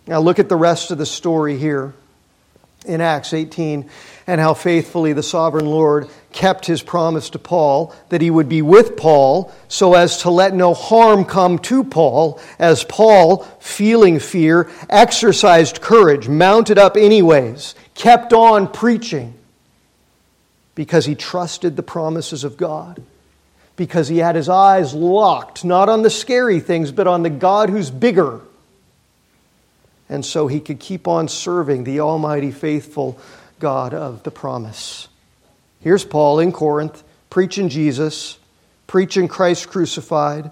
Now, look at the rest of the story here in Acts 18 and how faithfully the sovereign Lord kept his promise to Paul that he would be with Paul so as to let no harm come to Paul, as Paul, feeling fear, exercised courage, mounted up anyways, kept on preaching because he trusted the promises of God. Because he had his eyes locked, not on the scary things, but on the God who's bigger and so he could keep on serving the Almighty, faithful God of the promise. Here's Paul in Corinth, preaching Jesus, preaching Christ crucified.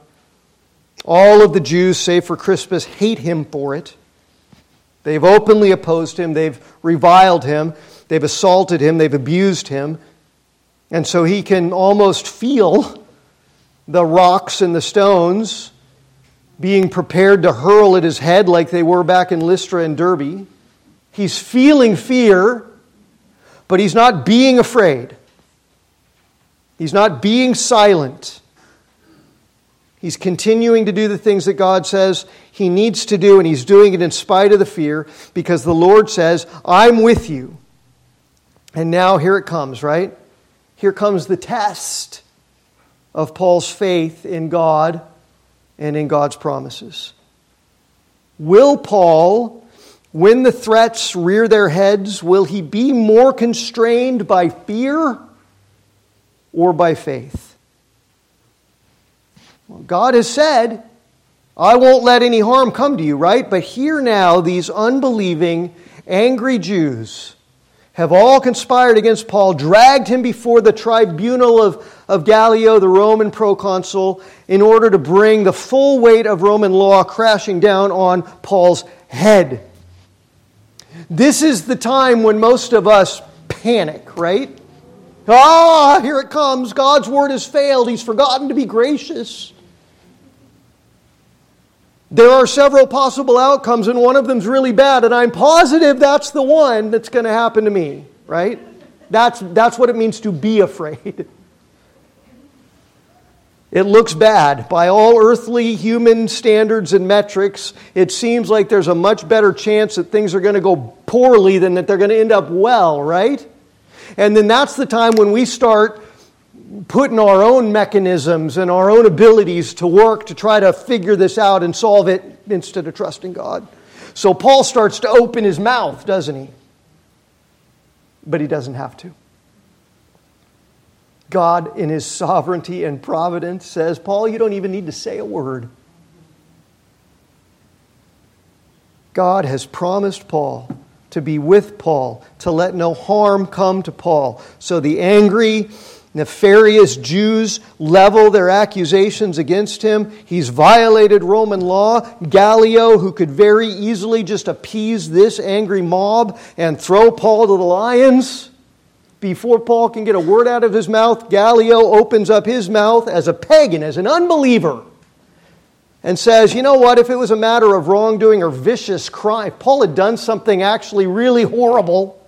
All of the Jews, save for Crispus, hate him for it. They've openly opposed him, they've reviled him, they've assaulted him, they've abused him. And so he can almost feel the rocks and the stones being prepared to hurl at his head like they were back in Lystra and Derbe. He's feeling fear, but he's not being afraid. He's not being silent. He's continuing to do the things that God says he needs to do, and he's doing it in spite of the fear because the Lord says, I'm with you. And now here it comes, right? Here comes the test of Paul's faith in God and in God's promises. Will Paul, when the threats rear their heads, will he be more constrained by fear or by faith? Well, God has said, I won't let any harm come to you, right? But here now, these unbelieving, angry Jews have all conspired against Paul, dragged him before the tribunal of, of Gallio, the Roman proconsul, in order to bring the full weight of Roman law crashing down on Paul's head. This is the time when most of us panic, right? Ah, here it comes. God's word has failed. He's forgotten to be gracious. There are several possible outcomes, and one of them's really bad, and I'm positive that's the one that's going to happen to me, right? That's, that's what it means to be afraid. <laughs> It looks bad. By all earthly human standards and metrics, it seems like there's a much better chance that things are going to go poorly than that they're going to end up well, right? And then that's the time when we start putting our own mechanisms and our own abilities to work to try to figure this out and solve it instead of trusting God. So Paul starts to open his mouth, doesn't he? But he doesn't have to. God, in his sovereignty and providence, says, Paul, you don't even need to say a word. God has promised Paul to be with Paul, to let no harm come to Paul. So the angry, nefarious Jews level their accusations against him. He's violated Roman law. Gallio, who could very easily just appease this angry mob and throw Paul to the lions. Before Paul can get a word out of his mouth, Gallio opens up his mouth as a pagan, as an unbeliever, and says, You know what? If it was a matter of wrongdoing or vicious crime, Paul had done something actually really horrible.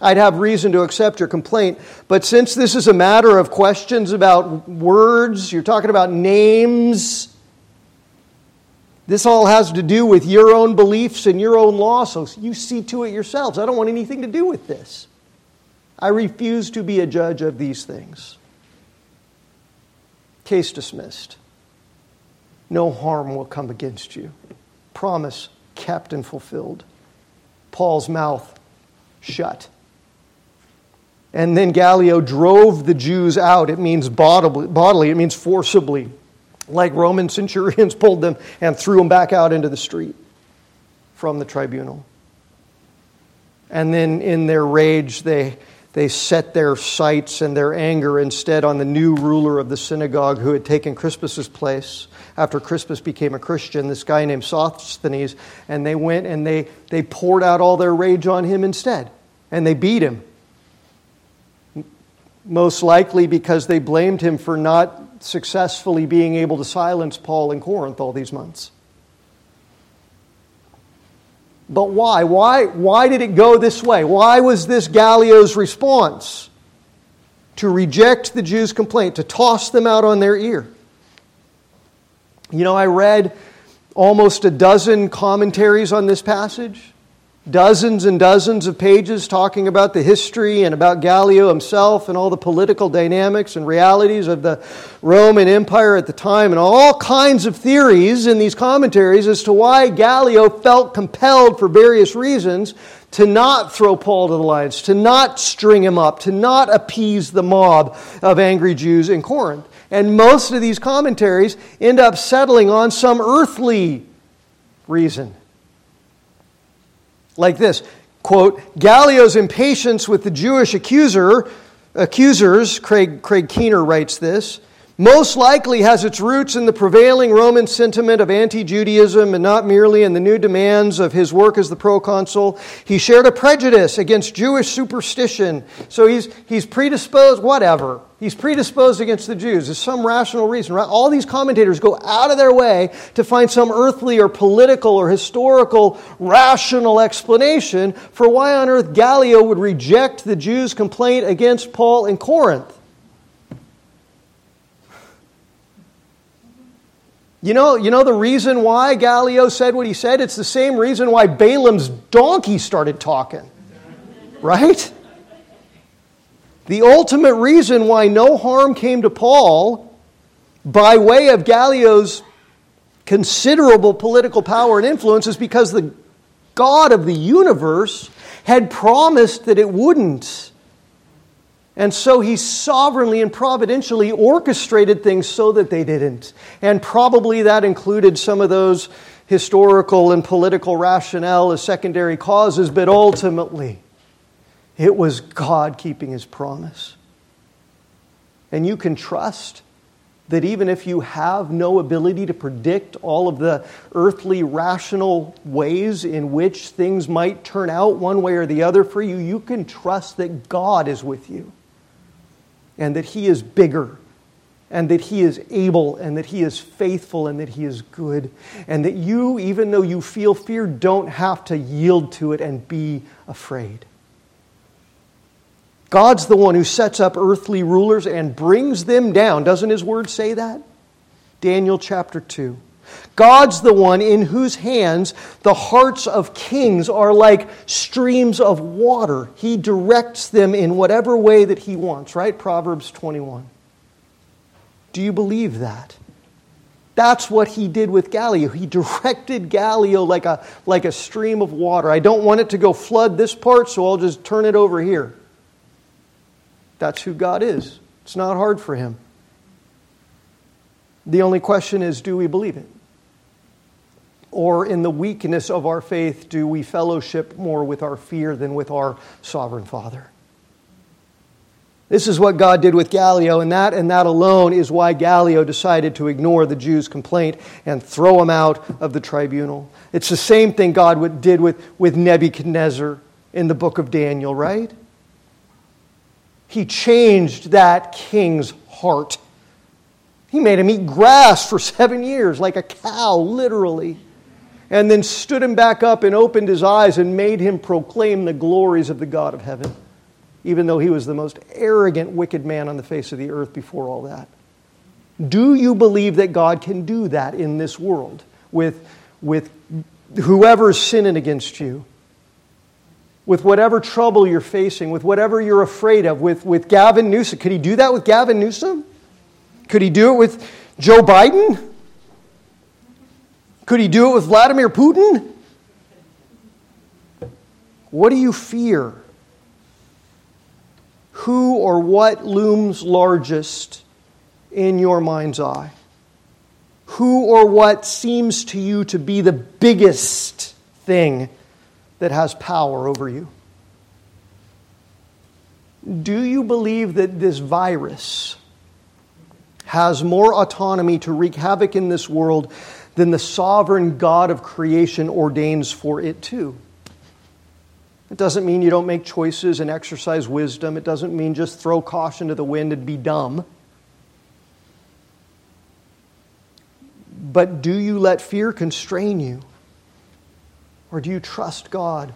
I'd have reason to accept your complaint. But since this is a matter of questions about words, you're talking about names, this all has to do with your own beliefs and your own law, so you see to it yourselves. I don't want anything to do with this. I refuse to be a judge of these things. Case dismissed. No harm will come against you. Promise kept and fulfilled. Paul's mouth shut. And then Gallio drove the Jews out. It means bodily, it means forcibly, like Roman <laughs> centurions pulled them and threw them back out into the street from the tribunal. And then in their rage, they, they set their sights and their anger instead on the new ruler of the synagogue who had taken Crispus's place after Crispus became a Christian, this guy named Sosthenes, and they went and they, they poured out all their rage on him instead. And they beat him most likely because they blamed him for not successfully being able to silence Paul in Corinth all these months. But why? Why, why did it go this way? Why was this Gallio's response? To reject the Jews' complaint, to toss them out on their ear. You know, I read almost a dozen commentaries on this passage dozens and dozens of pages talking about the history and about Gallio himself and all the political dynamics and realities of the Roman Empire at the time, and all kinds of theories in these commentaries as to why Gallio felt compelled, for various reasons, to not throw Paul to the lions, to not string him up, to not appease the mob of angry Jews in Corinth. And most of these commentaries end up settling on some earthly reason like this quote Gallio's impatience with the Jewish accuser accusers Craig Craig Keener writes this most likely has its roots in the prevailing Roman sentiment of anti Judaism and not merely in the new demands of his work as the proconsul. He shared a prejudice against Jewish superstition, so he's, he's predisposed, whatever. He's predisposed against the Jews. There's some rational reason. Right? All these commentators go out of their way to find some earthly or political or historical rational explanation for why on earth Gallio would reject the Jews' complaint against Paul in Corinth. You know, you know the reason why Gallio said what he said? It's the same reason why Balaam's donkey started talking. Right? The ultimate reason why no harm came to Paul by way of Gallio's considerable political power and influence is because the God of the universe had promised that it wouldn't. And so he sovereignly and providentially orchestrated things so that they didn't. And probably that included some of those historical and political rationale as secondary causes, but ultimately, it was God keeping his promise. And you can trust that even if you have no ability to predict all of the earthly rational ways in which things might turn out one way or the other for you, you can trust that God is with you and that He is bigger and that He is able and that He is faithful and that He is good. And that you, even though you feel fear, don't have to yield to it and be afraid. God's the one who sets up earthly rulers and brings them down. Doesn't His word say that? Daniel chapter 2. God's the one in whose hands the hearts of kings are like streams of water. He directs them in whatever way that He wants, right? Proverbs 21. Do you believe that? That's what he did with Gallio. He <laughs> directed Gallio like a, like a stream of water. I don't want it to go flood this part, so I'll just turn it over here. That's who God is. It's not hard for him. The only question is do we believe it? Or in the weakness of our faith, do we fellowship more with our fear than with our sovereign Father? This is what God did with Gallio, and that and that alone is why Gallio decided to ignore the Jews' complaint and throw him out of the tribunal. It's the same thing God did with, with Nebuchadnezzar in the book of Daniel, right? He changed that king's heart. He made him eat grass for seven years, like a cow, literally and then stood him back up and opened his eyes and made him proclaim the glories of the God of heaven, even though he was the most arrogant, wicked man on the face of the earth before all that. Do you believe that God can do that in this world with, with whoever's sinning against you? With whatever trouble you're facing, with whatever you're afraid of, with, with Gavin Newsom. Could he do that with Gavin Newsom? Could he do it with Joe Biden? Could he do it with Vladimir Putin? What do you fear? Who or what looms largest in your mind's eye? Who or what seems to you to be the biggest thing that has power over you? Do you believe that this virus has more autonomy to wreak havoc in this world than the sovereign God of creation ordains for it too. It doesn't mean you don't make choices and exercise wisdom. It doesn't mean just throw caution to the wind and be dumb. But do you let fear constrain you? Or do you trust God?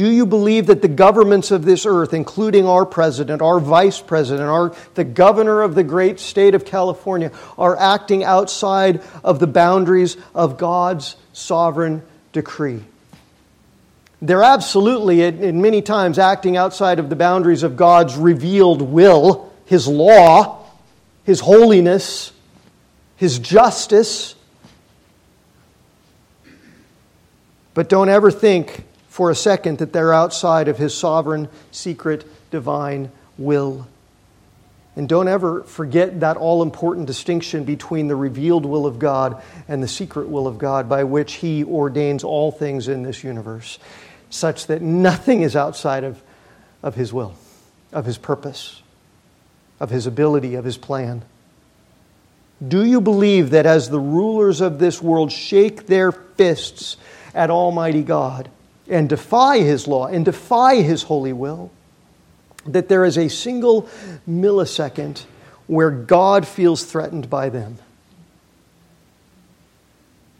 Do you believe that the governments of this earth, including our president, our vice president, our, the governor of the great state of California, are acting outside of the boundaries of God's sovereign decree? They're absolutely, in many times, acting outside of the boundaries of God's revealed will, His law, His holiness, His justice. But don't ever think for a second that they're outside of his sovereign, secret, divine will. And don't ever forget that all important distinction between the revealed will of God and the secret will of God by which He ordains all things in this universe, such that nothing is outside of, of His will, of His purpose. of his ability, of his plan? Do you believe that as the rulers of this world shake their fists at Almighty God and defy his law and defy his holy will, that there is a single millisecond where God feels threatened by them?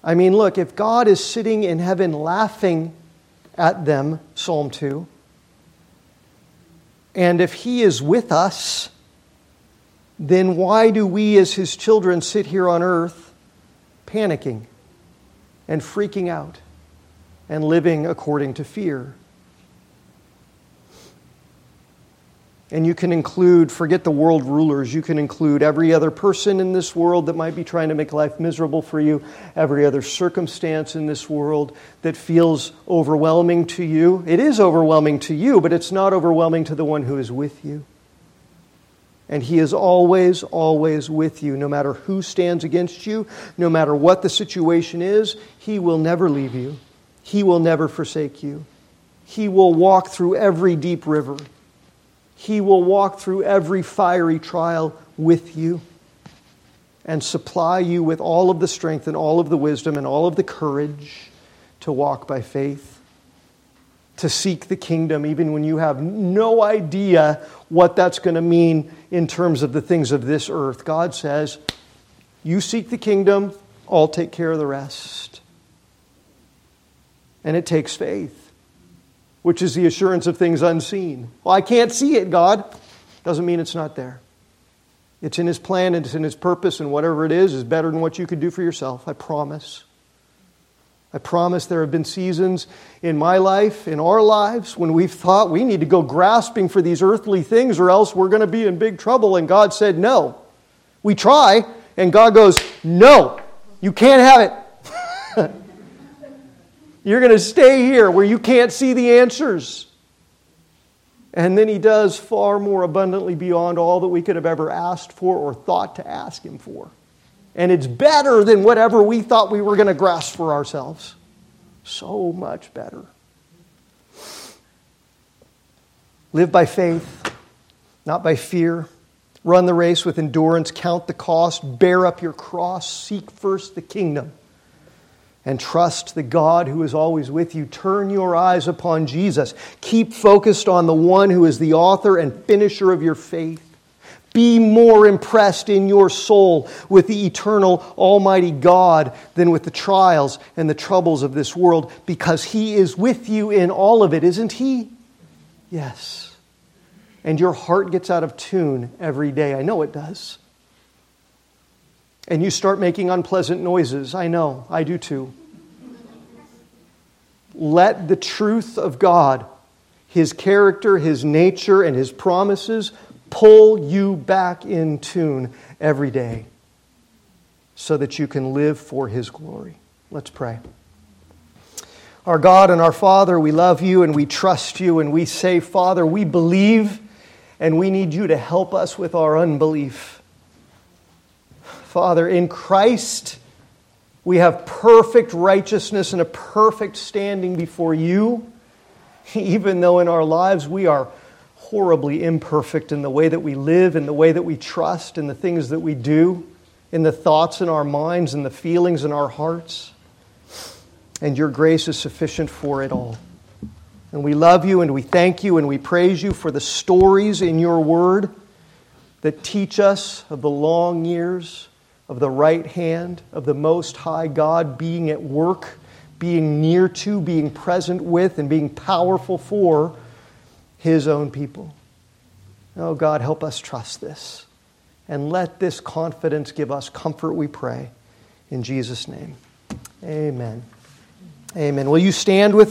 I mean, look, if God is sitting in heaven laughing at them, Psalm 2, and if He is with us, then why do we as His children sit here on earth panicking and freaking out and living according to fear? And you can include, forget the world rulers, you can include every other person in this world that might be trying to make life miserable for you, every other circumstance in this world that feels overwhelming to you. It is overwhelming to you, but it's not overwhelming to the one who is with you. And He is always, always with you. No matter who stands against you, no matter what the situation is, He will never leave you. He will never forsake you. He will walk through every deep river. He will walk through every fiery trial with you and supply you with all of the strength and all of the wisdom and all of the courage to walk by faith, to seek the kingdom, even when you have no idea what that's going to mean in terms of the things of this earth. God says, You seek the kingdom, I'll take care of the rest. And it takes faith which is the assurance of things unseen. Well, I can't see it, God. Doesn't mean it's not there. It's in His plan and it's in His purpose, and whatever it is is better than what you could do for yourself. I promise. I promise there have been seasons in my life, in our lives, when we've thought we need to go grasping for these earthly things or else we're going to be in big trouble. And God said, No. We try, and God goes, No, you can't have it. You're going to stay here where you can't see the answers. And then he does far more abundantly beyond all that we could have ever asked for or thought to ask him for. And it's better than whatever we thought we were going to grasp for ourselves. So much better. Live by faith, not by fear. Run the race with endurance, count the cost, bear up your cross, seek first the kingdom and trust the God who is always with you. Turn your eyes upon Jesus. Keep focused on the one who is the author and finisher of your faith. Be more impressed in your soul with the eternal Almighty God than with the trials and the troubles of this world because He is with you in all of it, isn't He? Yes. And your heart gets out of tune every day. I know it does and you start making unpleasant noises. I know, I do too. Let the truth of God, His character, His nature, and His promises pull you back in tune every day so that you can live for His glory. Let's pray. Our God and our Father, we love you and we trust you, and we say, Father, we believe and we need you to help us with our unbelief. Father, in Christ, we have perfect righteousness and a perfect standing before you, <laughs> even though in our lives we are horribly imperfect in the way that we live, in the way that we trust, in the things that we do, in the thoughts in our minds, in the feelings in our hearts. And your grace is sufficient for it all. And we love you and we thank you and we praise you for the stories in your word that teach us of the long years of the right hand of the Most High God being at work, being near to, being present with, and being powerful for His own people. Oh, God, help us trust this. And let this confidence give us comfort, we pray. In Jesus' name. Amen. Amen. Will you stand with